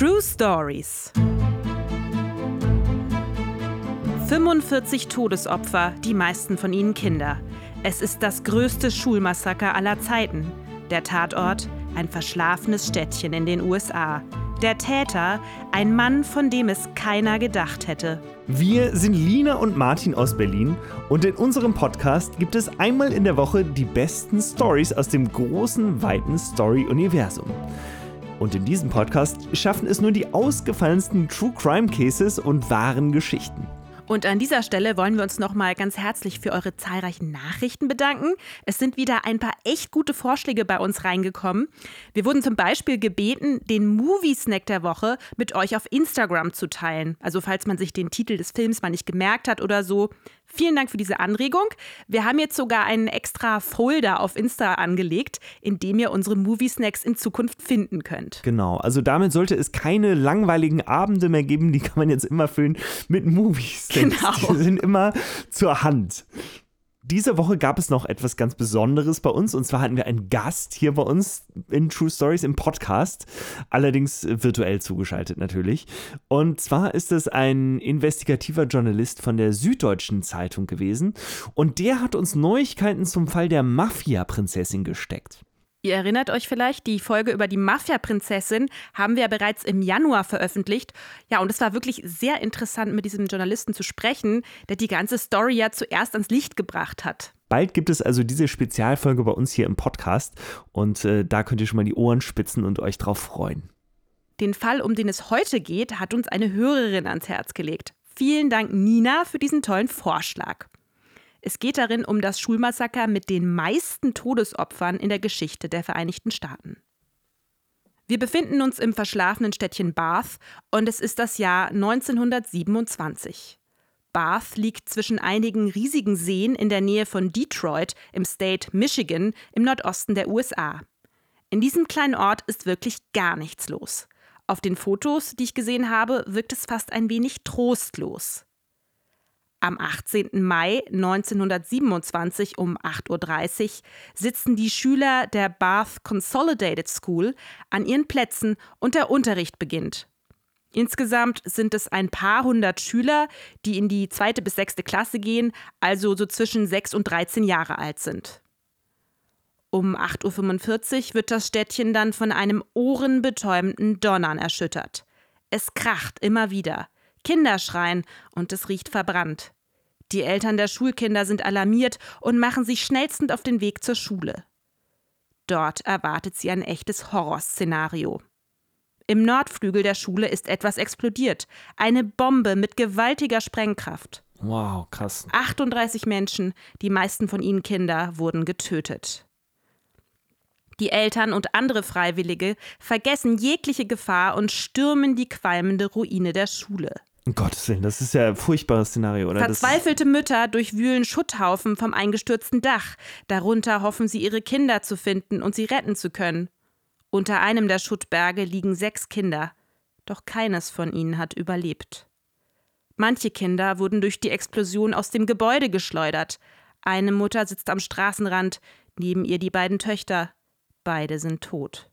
True Stories. 45 Todesopfer, die meisten von ihnen Kinder. Es ist das größte Schulmassaker aller Zeiten. Der Tatort ein verschlafenes Städtchen in den USA. Der Täter, ein Mann, von dem es keiner gedacht hätte. Wir sind Lina und Martin aus Berlin und in unserem Podcast gibt es einmal in der Woche die besten Stories aus dem großen, weiten Story-Universum. Und in diesem Podcast schaffen es nur die ausgefallensten True Crime Cases und wahren Geschichten. Und an dieser Stelle wollen wir uns nochmal ganz herzlich für eure zahlreichen Nachrichten bedanken. Es sind wieder ein paar echt gute Vorschläge bei uns reingekommen. Wir wurden zum Beispiel gebeten, den Movie-Snack der Woche mit euch auf Instagram zu teilen. Also falls man sich den Titel des Films mal nicht gemerkt hat oder so, Vielen Dank für diese Anregung. Wir haben jetzt sogar einen extra Folder auf Insta angelegt, in dem ihr unsere Movie Snacks in Zukunft finden könnt. Genau, also damit sollte es keine langweiligen Abende mehr geben, die kann man jetzt immer füllen mit Movie Snacks. Genau. Die sind immer zur Hand diese Woche gab es noch etwas ganz Besonderes bei uns. Und zwar hatten wir einen Gast hier bei uns in True Stories im Podcast. Allerdings virtuell zugeschaltet natürlich. Und zwar ist es ein investigativer Journalist von der Süddeutschen Zeitung gewesen. Und der hat uns Neuigkeiten zum Fall der Mafia-Prinzessin gesteckt. Ihr erinnert euch vielleicht, die Folge über die Mafia-Prinzessin haben wir ja bereits im Januar veröffentlicht. Ja, und es war wirklich sehr interessant, mit diesem Journalisten zu sprechen, der die ganze Story ja zuerst ans Licht gebracht hat. Bald gibt es also diese Spezialfolge bei uns hier im Podcast und äh, da könnt ihr schon mal die Ohren spitzen und euch drauf freuen. Den Fall, um den es heute geht, hat uns eine Hörerin ans Herz gelegt. Vielen Dank, Nina, für diesen tollen Vorschlag. Es geht darin um das Schulmassaker mit den meisten Todesopfern in der Geschichte der Vereinigten Staaten. Wir befinden uns im verschlafenen Städtchen Bath und es ist das Jahr 1927. Bath liegt zwischen einigen riesigen Seen in der Nähe von Detroit im State Michigan im Nordosten der USA. In diesem kleinen Ort ist wirklich gar nichts los. Auf den Fotos, die ich gesehen habe, wirkt es fast ein wenig trostlos. Am 18. Mai 1927 um 8.30 Uhr sitzen die Schüler der Bath Consolidated School an ihren Plätzen und der Unterricht beginnt. Insgesamt sind es ein paar hundert Schüler, die in die zweite bis sechste Klasse gehen, also so zwischen sechs und 13 Jahre alt sind. Um 8.45 Uhr wird das Städtchen dann von einem ohrenbetäubenden Donnern erschüttert. Es kracht immer wieder. Kinder schreien und es riecht verbrannt. Die Eltern der Schulkinder sind alarmiert und machen sich schnellstens auf den Weg zur Schule. Dort erwartet sie ein echtes Horrorszenario. Im Nordflügel der Schule ist etwas explodiert. Eine Bombe mit gewaltiger Sprengkraft. Wow, krass. 38 Menschen, die meisten von ihnen Kinder, wurden getötet. Die Eltern und andere Freiwillige vergessen jegliche Gefahr und stürmen die qualmende Ruine der Schule. Um Gottes Willen, das ist ja ein furchtbares Szenario, oder? Verzweifelte Mütter durchwühlen Schutthaufen vom eingestürzten Dach. Darunter hoffen sie, ihre Kinder zu finden und sie retten zu können. Unter einem der Schuttberge liegen sechs Kinder, doch keines von ihnen hat überlebt. Manche Kinder wurden durch die Explosion aus dem Gebäude geschleudert. Eine Mutter sitzt am Straßenrand, neben ihr die beiden Töchter. Beide sind tot.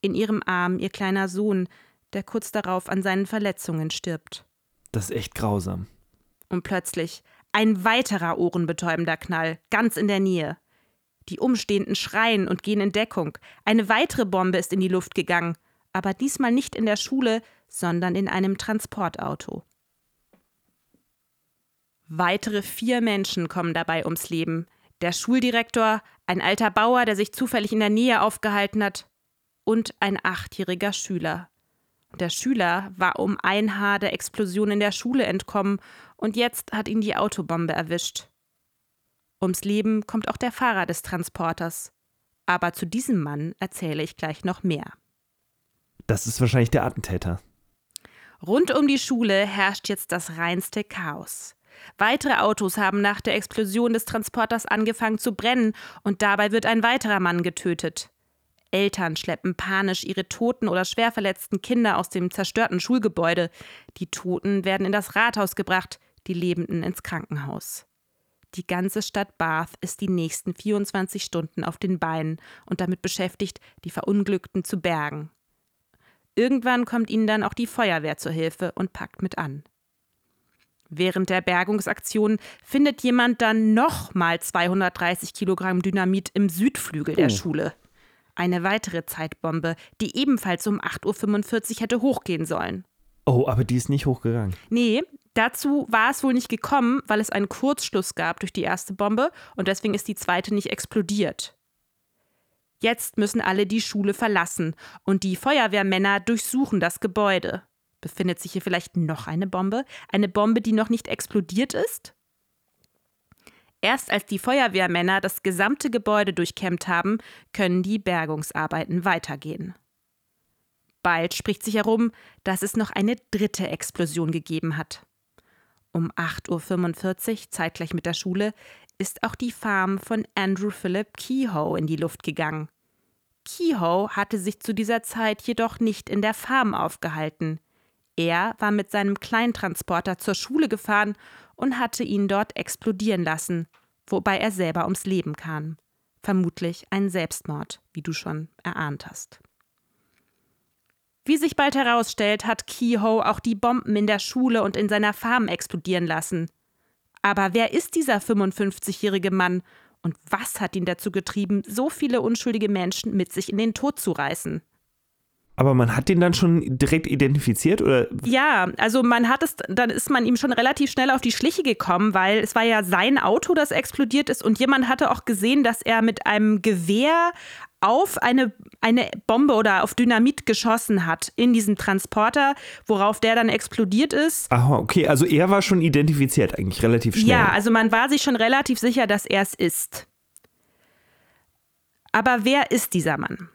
In ihrem Arm ihr kleiner Sohn, der kurz darauf an seinen Verletzungen stirbt. Das ist echt grausam. Und plötzlich ein weiterer ohrenbetäubender Knall, ganz in der Nähe. Die Umstehenden schreien und gehen in Deckung. Eine weitere Bombe ist in die Luft gegangen, aber diesmal nicht in der Schule, sondern in einem Transportauto. Weitere vier Menschen kommen dabei ums Leben. Der Schuldirektor, ein alter Bauer, der sich zufällig in der Nähe aufgehalten hat, und ein achtjähriger Schüler. Der Schüler war um ein Haar der Explosion in der Schule entkommen und jetzt hat ihn die Autobombe erwischt. Ums Leben kommt auch der Fahrer des Transporters. Aber zu diesem Mann erzähle ich gleich noch mehr. Das ist wahrscheinlich der Attentäter. Rund um die Schule herrscht jetzt das reinste Chaos. Weitere Autos haben nach der Explosion des Transporters angefangen zu brennen und dabei wird ein weiterer Mann getötet. Eltern schleppen panisch ihre toten oder schwer verletzten Kinder aus dem zerstörten Schulgebäude. Die Toten werden in das Rathaus gebracht, die Lebenden ins Krankenhaus. Die ganze Stadt Bath ist die nächsten 24 Stunden auf den Beinen und damit beschäftigt, die Verunglückten zu bergen. Irgendwann kommt ihnen dann auch die Feuerwehr zur Hilfe und packt mit an. Während der Bergungsaktion findet jemand dann nochmal 230 Kilogramm Dynamit im Südflügel der oh. Schule. Eine weitere Zeitbombe, die ebenfalls um 8.45 Uhr hätte hochgehen sollen. Oh, aber die ist nicht hochgegangen. Nee, dazu war es wohl nicht gekommen, weil es einen Kurzschluss gab durch die erste Bombe und deswegen ist die zweite nicht explodiert. Jetzt müssen alle die Schule verlassen und die Feuerwehrmänner durchsuchen das Gebäude. Befindet sich hier vielleicht noch eine Bombe? Eine Bombe, die noch nicht explodiert ist? Erst als die Feuerwehrmänner das gesamte Gebäude durchkämmt haben, können die Bergungsarbeiten weitergehen. Bald spricht sich herum, dass es noch eine dritte Explosion gegeben hat. Um 8.45 Uhr, zeitgleich mit der Schule, ist auch die Farm von Andrew Philip Kehoe in die Luft gegangen. Kehoe hatte sich zu dieser Zeit jedoch nicht in der Farm aufgehalten. Er war mit seinem Kleintransporter zur Schule gefahren und hatte ihn dort explodieren lassen, wobei er selber ums Leben kam. Vermutlich ein Selbstmord, wie du schon erahnt hast. Wie sich bald herausstellt, hat Kehoe auch die Bomben in der Schule und in seiner Farm explodieren lassen. Aber wer ist dieser 55-jährige Mann und was hat ihn dazu getrieben, so viele unschuldige Menschen mit sich in den Tod zu reißen? Aber man hat den dann schon direkt identifiziert oder? Ja, also man hat es, dann ist man ihm schon relativ schnell auf die Schliche gekommen, weil es war ja sein Auto, das explodiert ist und jemand hatte auch gesehen, dass er mit einem Gewehr auf eine, eine Bombe oder auf Dynamit geschossen hat in diesem Transporter, worauf der dann explodiert ist. Aha, okay, also er war schon identifiziert eigentlich relativ schnell. Ja, also man war sich schon relativ sicher, dass er es ist. Aber wer ist dieser Mann?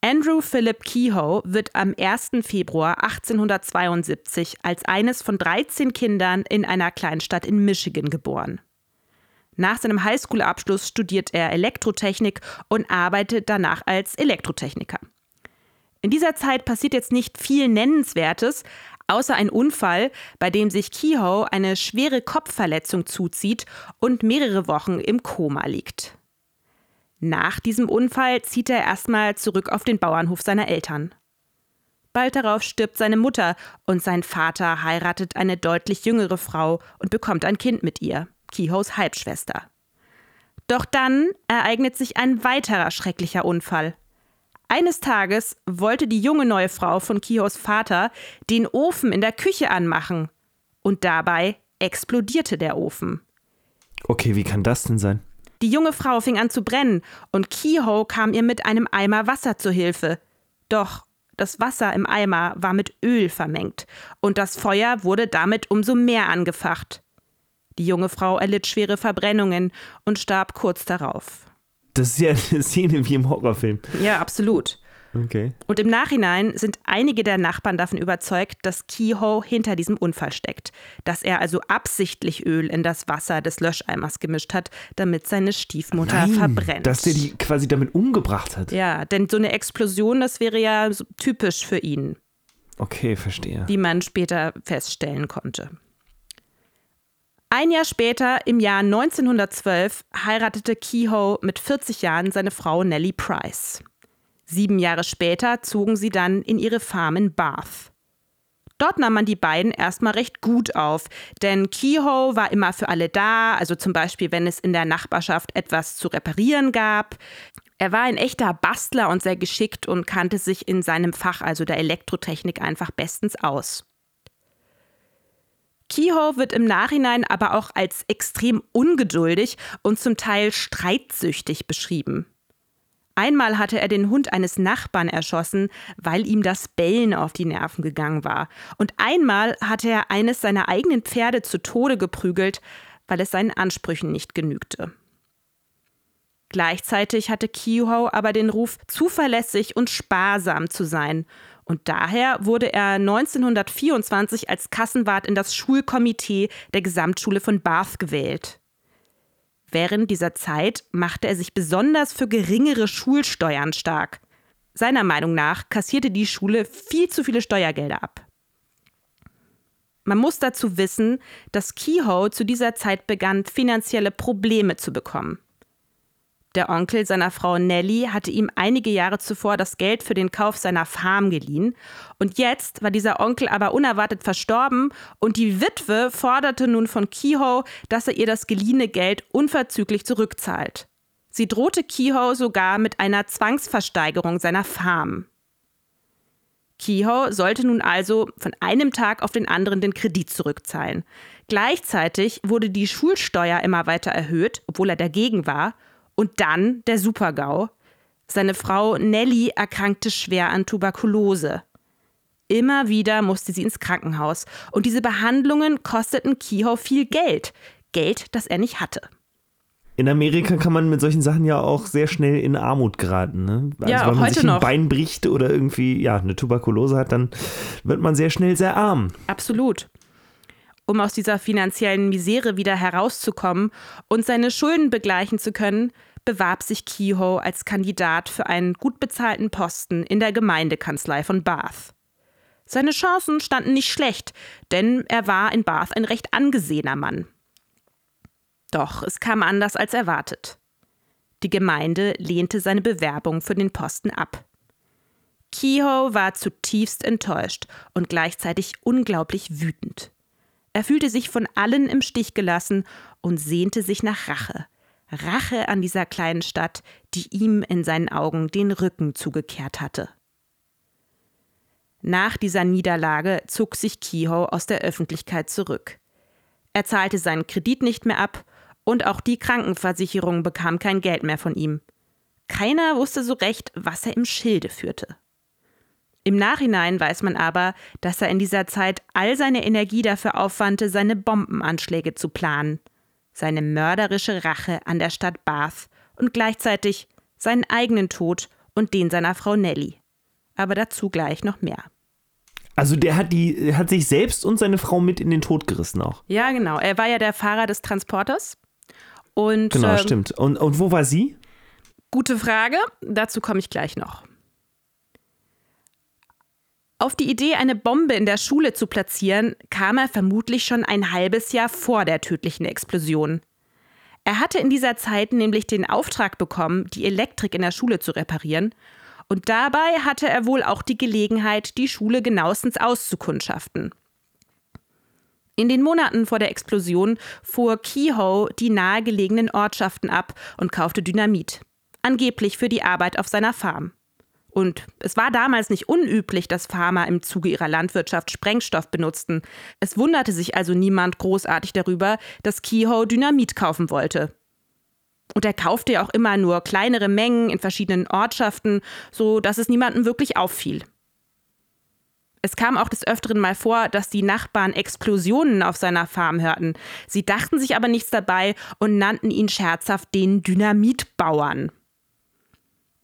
Andrew Philip Kehoe wird am 1. Februar 1872 als eines von 13 Kindern in einer Kleinstadt in Michigan geboren. Nach seinem Highschool-Abschluss studiert er Elektrotechnik und arbeitet danach als Elektrotechniker. In dieser Zeit passiert jetzt nicht viel Nennenswertes, außer ein Unfall, bei dem sich Kehoe eine schwere Kopfverletzung zuzieht und mehrere Wochen im Koma liegt. Nach diesem Unfall zieht er erstmal zurück auf den Bauernhof seiner Eltern. Bald darauf stirbt seine Mutter und sein Vater heiratet eine deutlich jüngere Frau und bekommt ein Kind mit ihr, Kihos Halbschwester. Doch dann ereignet sich ein weiterer schrecklicher Unfall. Eines Tages wollte die junge neue Frau von Kihos Vater den Ofen in der Küche anmachen. Und dabei explodierte der Ofen. Okay, wie kann das denn sein? Die junge Frau fing an zu brennen und Kehoe kam ihr mit einem Eimer Wasser zu Hilfe. Doch das Wasser im Eimer war mit Öl vermengt und das Feuer wurde damit umso mehr angefacht. Die junge Frau erlitt schwere Verbrennungen und starb kurz darauf. Das ist ja eine Szene wie im Horrorfilm. Ja, absolut. Okay. Und im Nachhinein sind einige der Nachbarn davon überzeugt, dass Kehoe hinter diesem Unfall steckt. Dass er also absichtlich Öl in das Wasser des Löscheimers gemischt hat, damit seine Stiefmutter Nein, verbrennt. Dass der die quasi damit umgebracht hat. Ja, denn so eine Explosion, das wäre ja so typisch für ihn. Okay, verstehe. Wie man später feststellen konnte. Ein Jahr später, im Jahr 1912, heiratete Kehoe mit 40 Jahren seine Frau Nellie Price. Sieben Jahre später zogen sie dann in ihre Farm in Bath. Dort nahm man die beiden erstmal recht gut auf, denn Kehoe war immer für alle da, also zum Beispiel, wenn es in der Nachbarschaft etwas zu reparieren gab. Er war ein echter Bastler und sehr geschickt und kannte sich in seinem Fach, also der Elektrotechnik, einfach bestens aus. Kehoe wird im Nachhinein aber auch als extrem ungeduldig und zum Teil streitsüchtig beschrieben. Einmal hatte er den Hund eines Nachbarn erschossen, weil ihm das Bellen auf die Nerven gegangen war. Und einmal hatte er eines seiner eigenen Pferde zu Tode geprügelt, weil es seinen Ansprüchen nicht genügte. Gleichzeitig hatte Kehoe aber den Ruf, zuverlässig und sparsam zu sein. Und daher wurde er 1924 als Kassenwart in das Schulkomitee der Gesamtschule von Bath gewählt. Während dieser Zeit machte er sich besonders für geringere Schulsteuern stark. Seiner Meinung nach kassierte die Schule viel zu viele Steuergelder ab. Man muss dazu wissen, dass Kehoe zu dieser Zeit begann, finanzielle Probleme zu bekommen. Der Onkel seiner Frau Nellie hatte ihm einige Jahre zuvor das Geld für den Kauf seiner Farm geliehen. Und jetzt war dieser Onkel aber unerwartet verstorben und die Witwe forderte nun von Kehoe, dass er ihr das geliehene Geld unverzüglich zurückzahlt. Sie drohte Kehoe sogar mit einer Zwangsversteigerung seiner Farm. Kehoe sollte nun also von einem Tag auf den anderen den Kredit zurückzahlen. Gleichzeitig wurde die Schulsteuer immer weiter erhöht, obwohl er dagegen war, und dann der Supergau. Seine Frau Nelly erkrankte schwer an Tuberkulose. Immer wieder musste sie ins Krankenhaus und diese Behandlungen kosteten Kehoe viel Geld. Geld, das er nicht hatte. In Amerika kann man mit solchen Sachen ja auch sehr schnell in Armut geraten. Ne? Also ja, wenn man heute sich ein noch. Bein bricht oder irgendwie ja, eine Tuberkulose hat, dann wird man sehr schnell sehr arm. Absolut. Um aus dieser finanziellen Misere wieder herauszukommen und seine Schulden begleichen zu können, bewarb sich Kehoe als Kandidat für einen gut bezahlten Posten in der Gemeindekanzlei von Bath. Seine Chancen standen nicht schlecht, denn er war in Bath ein recht angesehener Mann. Doch es kam anders als erwartet. Die Gemeinde lehnte seine Bewerbung für den Posten ab. Kehoe war zutiefst enttäuscht und gleichzeitig unglaublich wütend. Er fühlte sich von allen im Stich gelassen und sehnte sich nach Rache, Rache an dieser kleinen Stadt, die ihm in seinen Augen den Rücken zugekehrt hatte. Nach dieser Niederlage zog sich Kehoe aus der Öffentlichkeit zurück. Er zahlte seinen Kredit nicht mehr ab und auch die Krankenversicherung bekam kein Geld mehr von ihm. Keiner wusste so recht, was er im Schilde führte. Im Nachhinein weiß man aber, dass er in dieser Zeit all seine Energie dafür aufwandte, seine Bombenanschläge zu planen seine mörderische Rache an der Stadt Bath und gleichzeitig seinen eigenen Tod und den seiner Frau Nelly. Aber dazu gleich noch mehr. Also der hat die hat sich selbst und seine Frau mit in den Tod gerissen auch. Ja, genau. Er war ja der Fahrer des Transporters. Und, genau, ähm, stimmt. Und, und wo war sie? Gute Frage. Dazu komme ich gleich noch. Auf die Idee, eine Bombe in der Schule zu platzieren, kam er vermutlich schon ein halbes Jahr vor der tödlichen Explosion. Er hatte in dieser Zeit nämlich den Auftrag bekommen, die Elektrik in der Schule zu reparieren, und dabei hatte er wohl auch die Gelegenheit, die Schule genauestens auszukundschaften. In den Monaten vor der Explosion fuhr Kehoe die nahegelegenen Ortschaften ab und kaufte Dynamit, angeblich für die Arbeit auf seiner Farm. Und es war damals nicht unüblich, dass Farmer im Zuge ihrer Landwirtschaft Sprengstoff benutzten. Es wunderte sich also niemand großartig darüber, dass Kehoe Dynamit kaufen wollte. Und er kaufte ja auch immer nur kleinere Mengen in verschiedenen Ortschaften, so dass es niemandem wirklich auffiel. Es kam auch des Öfteren mal vor, dass die Nachbarn Explosionen auf seiner Farm hörten. Sie dachten sich aber nichts dabei und nannten ihn scherzhaft den Dynamitbauern.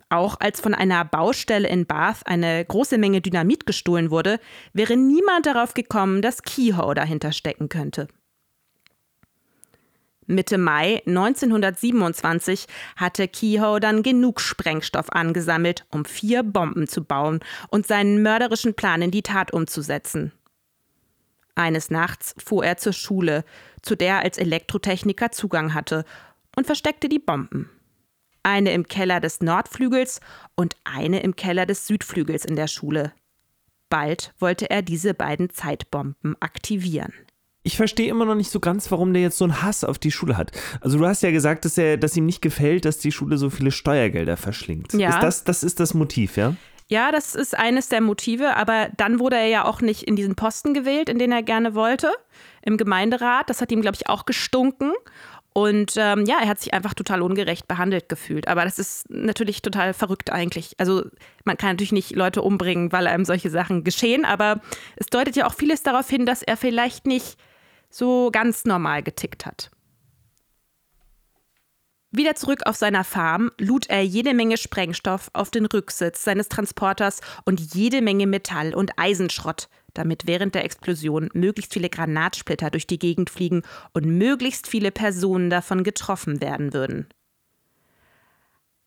Auch als von einer Baustelle in Bath eine große Menge Dynamit gestohlen wurde, wäre niemand darauf gekommen, dass Kehoe dahinter stecken könnte. Mitte Mai 1927 hatte Kehoe dann genug Sprengstoff angesammelt, um vier Bomben zu bauen und seinen mörderischen Plan in die Tat umzusetzen. Eines Nachts fuhr er zur Schule, zu der er als Elektrotechniker Zugang hatte, und versteckte die Bomben eine im Keller des Nordflügels und eine im Keller des Südflügels in der Schule. Bald wollte er diese beiden Zeitbomben aktivieren. Ich verstehe immer noch nicht so ganz, warum der jetzt so einen Hass auf die Schule hat. Also du hast ja gesagt, dass er, dass ihm nicht gefällt, dass die Schule so viele Steuergelder verschlingt. Ja. Ist das, das ist das Motiv, ja? Ja, das ist eines der Motive, aber dann wurde er ja auch nicht in diesen Posten gewählt, in den er gerne wollte, im Gemeinderat. Das hat ihm, glaube ich, auch gestunken. Und ähm, ja, er hat sich einfach total ungerecht behandelt gefühlt. Aber das ist natürlich total verrückt eigentlich. Also man kann natürlich nicht Leute umbringen, weil einem solche Sachen geschehen, aber es deutet ja auch vieles darauf hin, dass er vielleicht nicht so ganz normal getickt hat. Wieder zurück auf seiner Farm lud er jede Menge Sprengstoff auf den Rücksitz seines Transporters und jede Menge Metall und Eisenschrott, damit während der Explosion möglichst viele Granatsplitter durch die Gegend fliegen und möglichst viele Personen davon getroffen werden würden.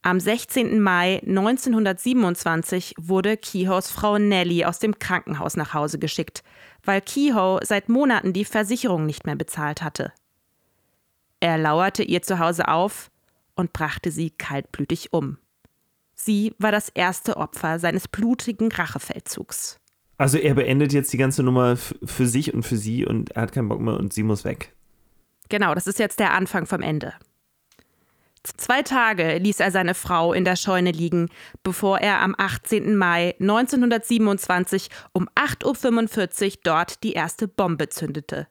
Am 16. Mai 1927 wurde Kehoes Frau Nellie aus dem Krankenhaus nach Hause geschickt, weil Kehoe seit Monaten die Versicherung nicht mehr bezahlt hatte. Er lauerte ihr zu Hause auf und brachte sie kaltblütig um. Sie war das erste Opfer seines blutigen Rachefeldzugs. Also er beendet jetzt die ganze Nummer für sich und für sie und er hat keinen Bock mehr und sie muss weg. Genau, das ist jetzt der Anfang vom Ende. Zwei Tage ließ er seine Frau in der Scheune liegen, bevor er am 18. Mai 1927 um 8.45 Uhr dort die erste Bombe zündete.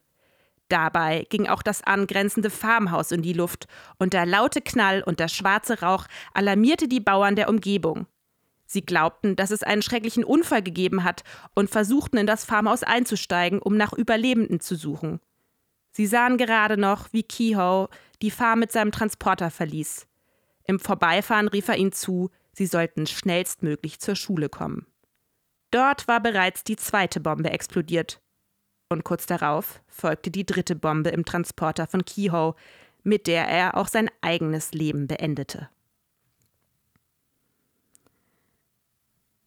Dabei ging auch das angrenzende Farmhaus in die Luft und der laute Knall und der schwarze Rauch alarmierte die Bauern der Umgebung. Sie glaubten, dass es einen schrecklichen Unfall gegeben hat und versuchten in das Farmhaus einzusteigen, um nach Überlebenden zu suchen. Sie sahen gerade noch, wie Kehoe die Farm mit seinem Transporter verließ. Im Vorbeifahren rief er ihnen zu, sie sollten schnellstmöglich zur Schule kommen. Dort war bereits die zweite Bombe explodiert. Und kurz darauf folgte die dritte Bombe im Transporter von Kehoe, mit der er auch sein eigenes Leben beendete.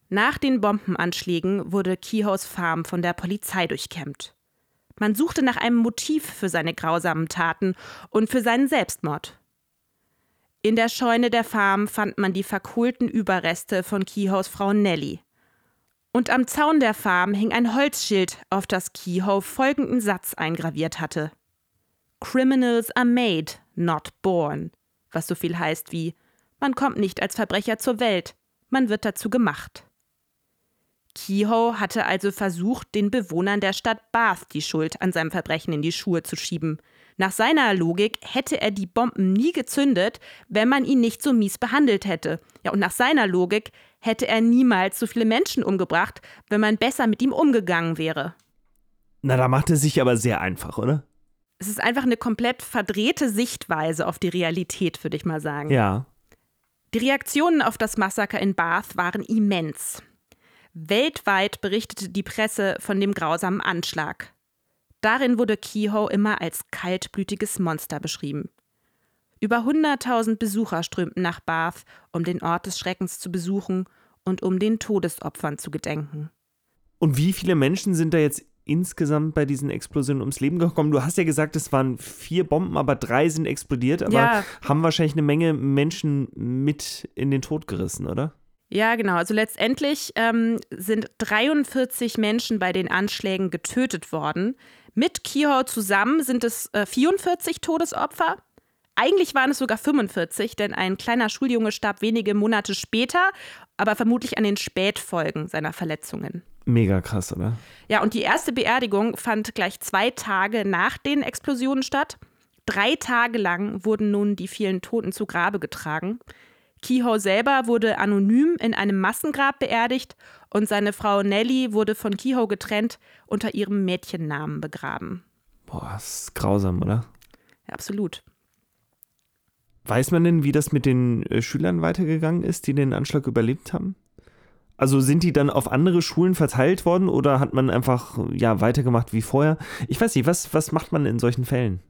Nach den Bombenanschlägen wurde Kehoes Farm von der Polizei durchkämmt. Man suchte nach einem Motiv für seine grausamen Taten und für seinen Selbstmord. In der Scheune der Farm fand man die verkohlten Überreste von Kehoes Frau Nellie. Und am Zaun der Farm hing ein Holzschild, auf das Kehoe folgenden Satz eingraviert hatte. Criminals are made, not born, was so viel heißt wie man kommt nicht als Verbrecher zur Welt, man wird dazu gemacht. Kehoe hatte also versucht, den Bewohnern der Stadt Bath die Schuld an seinem Verbrechen in die Schuhe zu schieben. Nach seiner Logik hätte er die Bomben nie gezündet, wenn man ihn nicht so mies behandelt hätte. Ja, und nach seiner Logik hätte er niemals so viele Menschen umgebracht, wenn man besser mit ihm umgegangen wäre. Na, da macht es sich aber sehr einfach, oder? Es ist einfach eine komplett verdrehte Sichtweise auf die Realität, würde ich mal sagen. Ja. Die Reaktionen auf das Massaker in Bath waren immens. Weltweit berichtete die Presse von dem grausamen Anschlag. Darin wurde Kehoe immer als kaltblütiges Monster beschrieben. Über 100.000 Besucher strömten nach Bath, um den Ort des Schreckens zu besuchen und um den Todesopfern zu gedenken. Und wie viele Menschen sind da jetzt insgesamt bei diesen Explosionen ums Leben gekommen? Du hast ja gesagt, es waren vier Bomben, aber drei sind explodiert, aber ja. haben wahrscheinlich eine Menge Menschen mit in den Tod gerissen, oder? Ja, genau. Also letztendlich ähm, sind 43 Menschen bei den Anschlägen getötet worden. Mit Kihor zusammen sind es äh, 44 Todesopfer. Eigentlich waren es sogar 45, denn ein kleiner Schuljunge starb wenige Monate später, aber vermutlich an den Spätfolgen seiner Verletzungen. Mega krass, oder? Ja, und die erste Beerdigung fand gleich zwei Tage nach den Explosionen statt. Drei Tage lang wurden nun die vielen Toten zu Grabe getragen. Kehoe selber wurde anonym in einem Massengrab beerdigt und seine Frau Nellie wurde von Kehoe getrennt unter ihrem Mädchennamen begraben. Boah, das ist grausam, oder? Ja, absolut. Weiß man denn, wie das mit den äh, Schülern weitergegangen ist, die den Anschlag überlebt haben? Also sind die dann auf andere Schulen verteilt worden oder hat man einfach ja weitergemacht wie vorher? Ich weiß nicht, was, was macht man in solchen Fällen?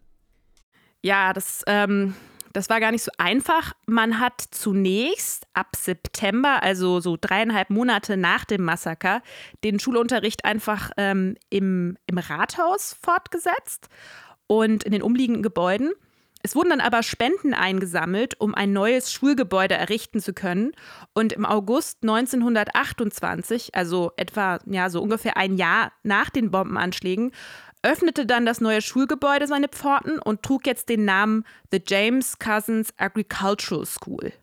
Ja, das ähm, das war gar nicht so einfach. Man hat zunächst ab September, also so dreieinhalb Monate nach dem Massaker, den Schulunterricht einfach ähm, im, im Rathaus fortgesetzt und in den umliegenden Gebäuden. Es wurden dann aber Spenden eingesammelt, um ein neues Schulgebäude errichten zu können. Und im August 1928, also etwa ja, so ungefähr ein Jahr nach den Bombenanschlägen, öffnete dann das neue Schulgebäude seine Pforten und trug jetzt den Namen The James Cousins Agricultural School.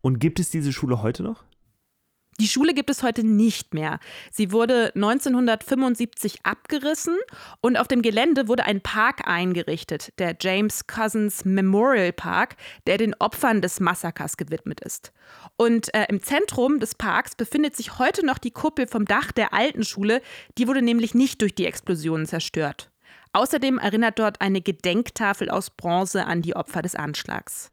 Und gibt es diese Schule heute noch? Die Schule gibt es heute nicht mehr. Sie wurde 1975 abgerissen und auf dem Gelände wurde ein Park eingerichtet, der James Cousins Memorial Park, der den Opfern des Massakers gewidmet ist. Und äh, im Zentrum des Parks befindet sich heute noch die Kuppel vom Dach der alten Schule, die wurde nämlich nicht durch die Explosionen zerstört. Außerdem erinnert dort eine Gedenktafel aus Bronze an die Opfer des Anschlags.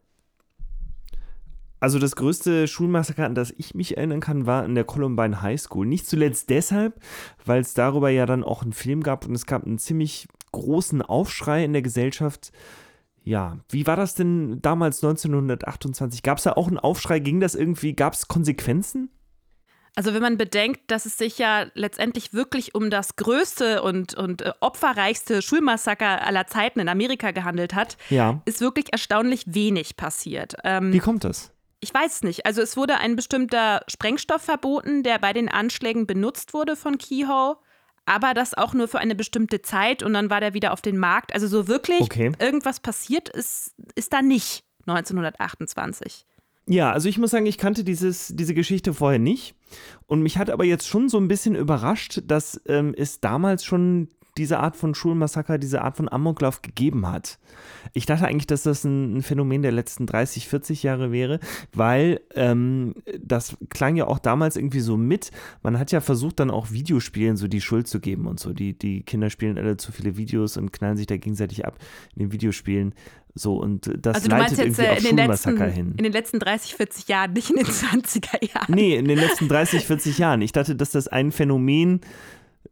Also das größte Schulmassaker, an das ich mich erinnern kann, war in der Columbine High School. Nicht zuletzt deshalb, weil es darüber ja dann auch einen Film gab und es gab einen ziemlich großen Aufschrei in der Gesellschaft. Ja, wie war das denn damals 1928? Gab es da auch einen Aufschrei? Ging das irgendwie? Gab es Konsequenzen? Also wenn man bedenkt, dass es sich ja letztendlich wirklich um das größte und, und äh, opferreichste Schulmassaker aller Zeiten in Amerika gehandelt hat, ja. ist wirklich erstaunlich wenig passiert. Ähm, Wie kommt das? Ich weiß nicht. Also es wurde ein bestimmter Sprengstoff verboten, der bei den Anschlägen benutzt wurde von Kehoe aber das auch nur für eine bestimmte Zeit und dann war der wieder auf den Markt. Also so wirklich okay. irgendwas passiert ist, ist da nicht 1928. Ja, also ich muss sagen, ich kannte dieses, diese Geschichte vorher nicht. Und mich hat aber jetzt schon so ein bisschen überrascht, dass ähm, es damals schon diese Art von Schulmassaker, diese Art von Amoklauf gegeben hat. Ich dachte eigentlich, dass das ein, Phänomen der letzten 30, 40 Jahre wäre, weil ähm, das klang ja auch damals irgendwie so mit. Man hat ja versucht, dann auch Videospielen so die Schuld zu geben und so. Die, die Kinder spielen alle zu viele Videos und knallen sich da gegenseitig ab in den Videospielen. So, und das also leitet jetzt, irgendwie äh, auf in Schulmassaker letzten, hin. In den letzten 30, 40 Jahren, nicht in den 20er Jahren. Nee, in den letzten 30, 40 Jahren. Ich dachte, dass das ein Phänomen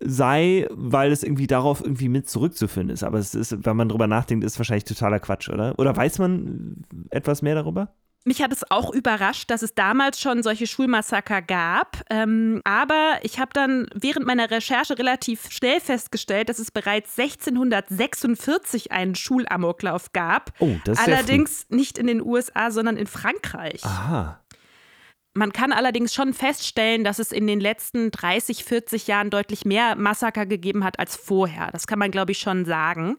sei, weil es irgendwie darauf irgendwie mit zurückzuführen ist. Aber es ist, wenn man drüber nachdenkt, ist wahrscheinlich totaler Quatsch, oder? Oder weiß man etwas mehr darüber? Mich hat es auch überrascht, dass es damals schon solche Schulmassaker gab. Ähm, aber ich habe dann während meiner Recherche relativ schnell festgestellt, dass es bereits 1646 einen Schulamoklauf gab. Oh, das ist Allerdings nicht in den USA, sondern in Frankreich. Aha. Man kann allerdings schon feststellen, dass es in den letzten 30, 40 Jahren deutlich mehr Massaker gegeben hat als vorher. Das kann man, glaube ich, schon sagen.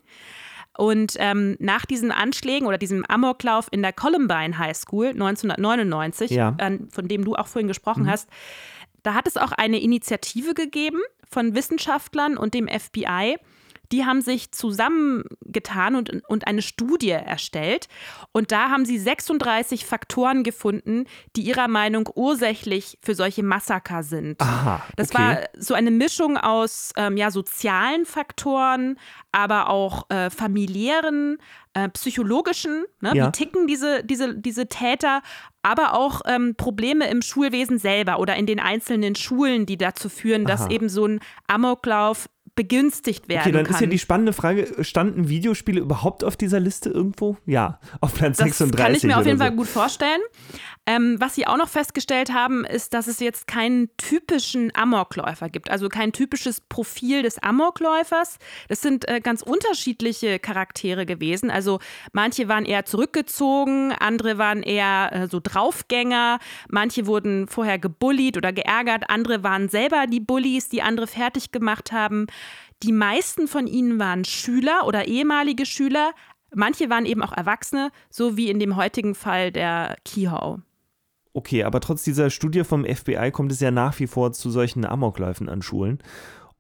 Und ähm, nach diesen Anschlägen oder diesem Amoklauf in der Columbine High School 1999, ja. äh, von dem du auch vorhin gesprochen mhm. hast, da hat es auch eine Initiative gegeben von Wissenschaftlern und dem FBI, die haben sich zusammengetan und, und eine Studie erstellt. Und da haben sie 36 Faktoren gefunden, die ihrer Meinung ursächlich für solche Massaker sind. Aha, okay. Das war so eine Mischung aus ähm, ja, sozialen Faktoren, aber auch äh, familiären, äh, psychologischen, ne? ja. wie ticken diese, diese, diese Täter, aber auch ähm, Probleme im Schulwesen selber oder in den einzelnen Schulen, die dazu führen, dass Aha. eben so ein Amoklauf begünstigt werden Okay, dann kann. ist ja die spannende Frage, standen Videospiele überhaupt auf dieser Liste irgendwo? Ja, auf Platz das 36. Das kann ich mir auf jeden so. Fall gut vorstellen. Ähm, was sie auch noch festgestellt haben, ist, dass es jetzt keinen typischen Amokläufer gibt, also kein typisches Profil des Amokläufers. Das sind äh, ganz unterschiedliche Charaktere gewesen. Also manche waren eher zurückgezogen, andere waren eher äh, so Draufgänger, manche wurden vorher gebullied oder geärgert, andere waren selber die Bullies, die andere fertig gemacht haben. Die meisten von ihnen waren Schüler oder ehemalige Schüler. Manche waren eben auch Erwachsene, so wie in dem heutigen Fall der Keyhole. Okay, aber trotz dieser Studie vom FBI kommt es ja nach wie vor zu solchen Amokläufen an Schulen.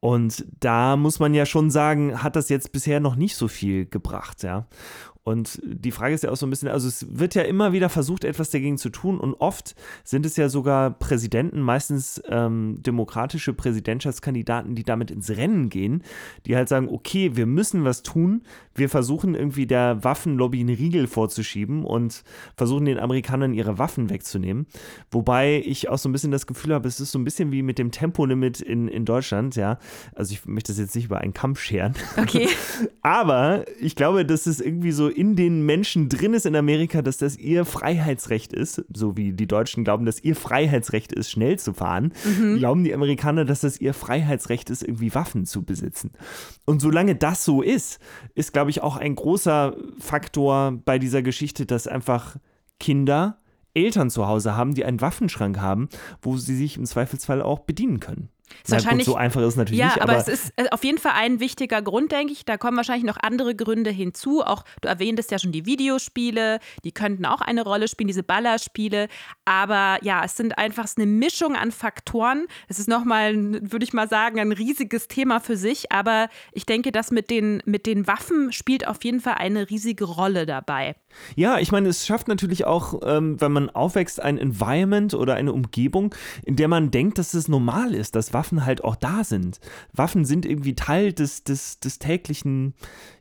Und da muss man ja schon sagen, hat das jetzt bisher noch nicht so viel gebracht, ja. Und die Frage ist ja auch so ein bisschen, also es wird ja immer wieder versucht, etwas dagegen zu tun und oft sind es ja sogar Präsidenten, meistens ähm, demokratische Präsidentschaftskandidaten, die damit ins Rennen gehen, die halt sagen, okay, wir müssen was tun, wir versuchen irgendwie der Waffenlobby einen Riegel vorzuschieben und versuchen den Amerikanern ihre Waffen wegzunehmen. Wobei ich auch so ein bisschen das Gefühl habe, es ist so ein bisschen wie mit dem Tempolimit in, in Deutschland, ja. Also ich möchte das jetzt nicht über einen Kampf scheren. Okay. Aber ich glaube, dass es irgendwie so in den Menschen drin ist in Amerika, dass das ihr Freiheitsrecht ist, so wie die Deutschen glauben, dass ihr Freiheitsrecht ist, schnell zu fahren, mhm. glauben die Amerikaner, dass das ihr Freiheitsrecht ist, irgendwie Waffen zu besitzen. Und solange das so ist, ist, glaube ich, auch ein großer Faktor bei dieser Geschichte, dass einfach Kinder Eltern zu Hause haben, die einen Waffenschrank haben, wo sie sich im Zweifelsfall auch bedienen können. Ist Na wahrscheinlich, gut, so einfach ist es natürlich ja, nicht. Aber, aber es ist äh, auf jeden Fall ein wichtiger Grund, denke ich. Da kommen wahrscheinlich noch andere Gründe hinzu. Auch du erwähntest ja schon die Videospiele, die könnten auch eine Rolle spielen, diese Ballerspiele. Aber ja, es sind einfach eine Mischung an Faktoren. Es ist nochmal, würde ich mal sagen, ein riesiges Thema für sich. Aber ich denke, das mit den, mit den Waffen spielt auf jeden Fall eine riesige Rolle dabei. Ja, ich meine, es schafft natürlich auch, ähm, wenn man aufwächst, ein Environment oder eine Umgebung, in der man denkt, dass es normal ist, dass Waffen halt auch da sind. Waffen sind irgendwie Teil des, des, des täglichen,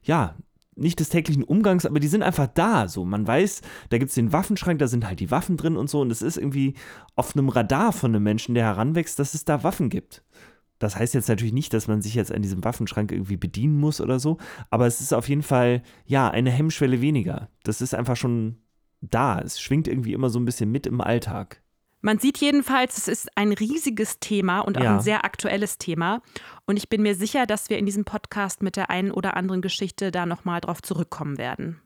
ja, nicht des täglichen Umgangs, aber die sind einfach da. So, man weiß, da gibt es den Waffenschrank, da sind halt die Waffen drin und so. Und es ist irgendwie auf einem Radar von einem Menschen, der heranwächst, dass es da Waffen gibt. Das heißt jetzt natürlich nicht, dass man sich jetzt an diesem Waffenschrank irgendwie bedienen muss oder so, aber es ist auf jeden Fall, ja, eine Hemmschwelle weniger. Das ist einfach schon da. Es schwingt irgendwie immer so ein bisschen mit im Alltag. Man sieht jedenfalls, es ist ein riesiges Thema und auch ja. ein sehr aktuelles Thema. Und ich bin mir sicher, dass wir in diesem Podcast mit der einen oder anderen Geschichte da nochmal drauf zurückkommen werden.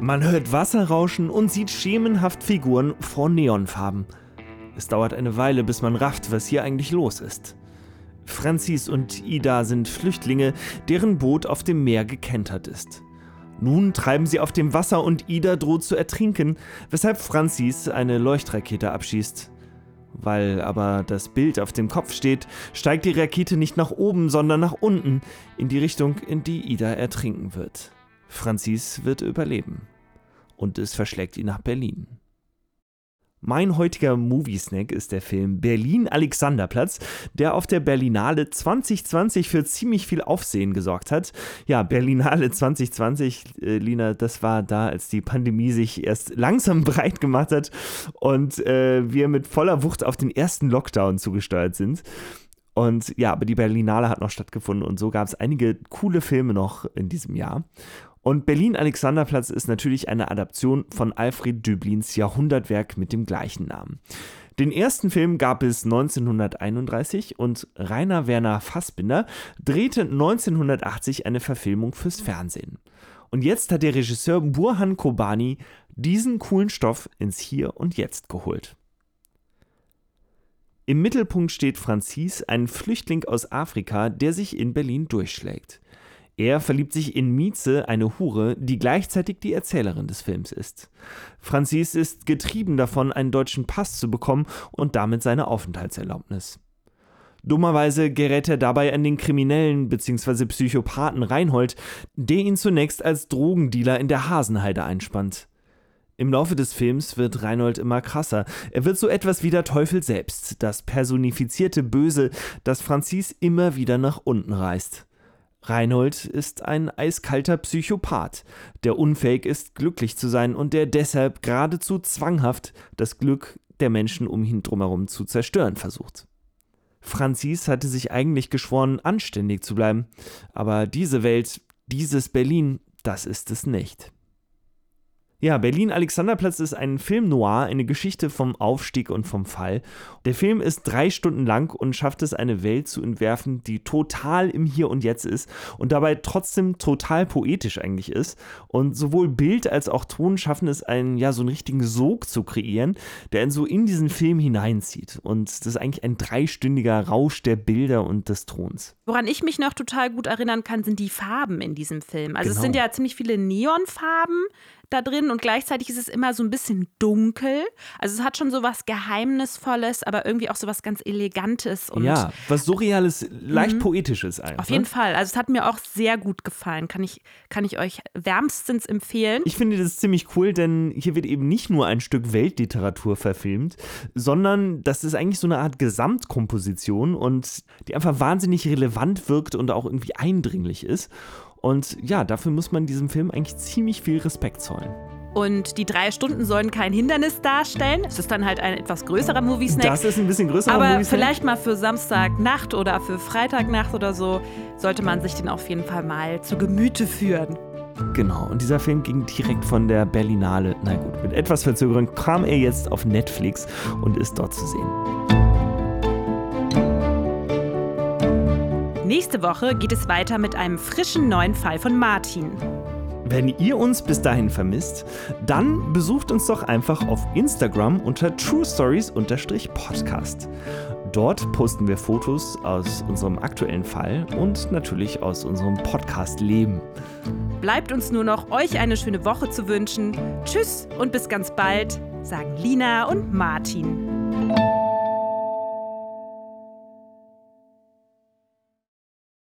Man hört Wasser rauschen und sieht schemenhaft Figuren vor Neonfarben. Es dauert eine Weile, bis man rafft, was hier eigentlich los ist. Francis und Ida sind Flüchtlinge, deren Boot auf dem Meer gekentert ist. Nun treiben sie auf dem Wasser und Ida droht zu ertrinken, weshalb Francis eine Leuchtrakete abschießt. Weil aber das Bild auf dem Kopf steht, steigt die Rakete nicht nach oben, sondern nach unten, in die Richtung, in die Ida ertrinken wird. Francis wird überleben. Und es verschlägt ihn nach Berlin. Mein heutiger Movie-Snack ist der Film Berlin Alexanderplatz, der auf der Berlinale 2020 für ziemlich viel Aufsehen gesorgt hat. Ja, Berlinale 2020, äh, Lina, das war da, als die Pandemie sich erst langsam breit gemacht hat und äh, wir mit voller Wucht auf den ersten Lockdown zugesteuert sind. Und ja, aber die Berlinale hat noch stattgefunden und so gab es einige coole Filme noch in diesem Jahr. Und Berlin-Alexanderplatz ist natürlich eine Adaption von Alfred Döblins Jahrhundertwerk mit dem gleichen Namen. Den ersten Film gab es 1931 und Rainer Werner Fassbinder drehte 1980 eine Verfilmung fürs Fernsehen. Und jetzt hat der Regisseur Burhan Kobani diesen coolen Stoff ins Hier und Jetzt geholt. Im Mittelpunkt steht Francis, ein Flüchtling aus Afrika, der sich in Berlin durchschlägt. Er verliebt sich in Mieze, eine Hure, die gleichzeitig die Erzählerin des Films ist. Francis ist getrieben davon, einen deutschen Pass zu bekommen und damit seine Aufenthaltserlaubnis. Dummerweise gerät er dabei an den Kriminellen bzw. Psychopathen Reinhold, der ihn zunächst als Drogendealer in der Hasenheide einspannt. Im Laufe des Films wird Reinhold immer krasser. Er wird so etwas wie der Teufel selbst, das personifizierte Böse, das Francis immer wieder nach unten reißt. Reinhold ist ein eiskalter Psychopath, der unfähig ist, glücklich zu sein und der deshalb geradezu zwanghaft das Glück der Menschen um ihn drumherum zu zerstören versucht. Franzis hatte sich eigentlich geschworen, anständig zu bleiben, aber diese Welt, dieses Berlin, das ist es nicht. Ja, Berlin Alexanderplatz ist ein Film noir, eine Geschichte vom Aufstieg und vom Fall. Der Film ist drei Stunden lang und schafft es, eine Welt zu entwerfen, die total im Hier und Jetzt ist und dabei trotzdem total poetisch eigentlich ist. Und sowohl Bild als auch Ton schaffen es, einen, ja, so einen richtigen Sog zu kreieren, der ihn so in diesen Film hineinzieht. Und das ist eigentlich ein dreistündiger Rausch der Bilder und des Tons. Woran ich mich noch total gut erinnern kann, sind die Farben in diesem Film. Also genau. es sind ja ziemlich viele Neonfarben da drin und gleichzeitig ist es immer so ein bisschen dunkel. Also es hat schon so was Geheimnisvolles, aber irgendwie auch so was ganz Elegantes. Und ja, was Surreales, leicht mhm. Poetisches einfach. Auf jeden Fall. Also es hat mir auch sehr gut gefallen. Kann ich, kann ich euch wärmstens empfehlen. Ich finde das ziemlich cool, denn hier wird eben nicht nur ein Stück Weltliteratur verfilmt, sondern das ist eigentlich so eine Art Gesamtkomposition und die einfach wahnsinnig relevant wirkt und auch irgendwie eindringlich ist. Und ja, dafür muss man diesem Film eigentlich ziemlich viel Respekt zollen. Und die drei Stunden sollen kein Hindernis darstellen. Es ist dann halt ein etwas größerer Movie-Snack. Das ist ein bisschen größerer Aber Movie vielleicht mal für Samstagnacht oder für Freitagnacht oder so sollte man sich den auf jeden Fall mal zu Gemüte führen. Genau, und dieser Film ging direkt von der Berlinale, na gut, mit etwas Verzögerung kam er jetzt auf Netflix und ist dort zu sehen. Nächste Woche geht es weiter mit einem frischen neuen Fall von Martin. Wenn ihr uns bis dahin vermisst, dann besucht uns doch einfach auf Instagram unter truestories-podcast. Dort posten wir Fotos aus unserem aktuellen Fall und natürlich aus unserem Podcast-Leben. Bleibt uns nur noch, euch eine schöne Woche zu wünschen. Tschüss und bis ganz bald, sagen Lina und Martin.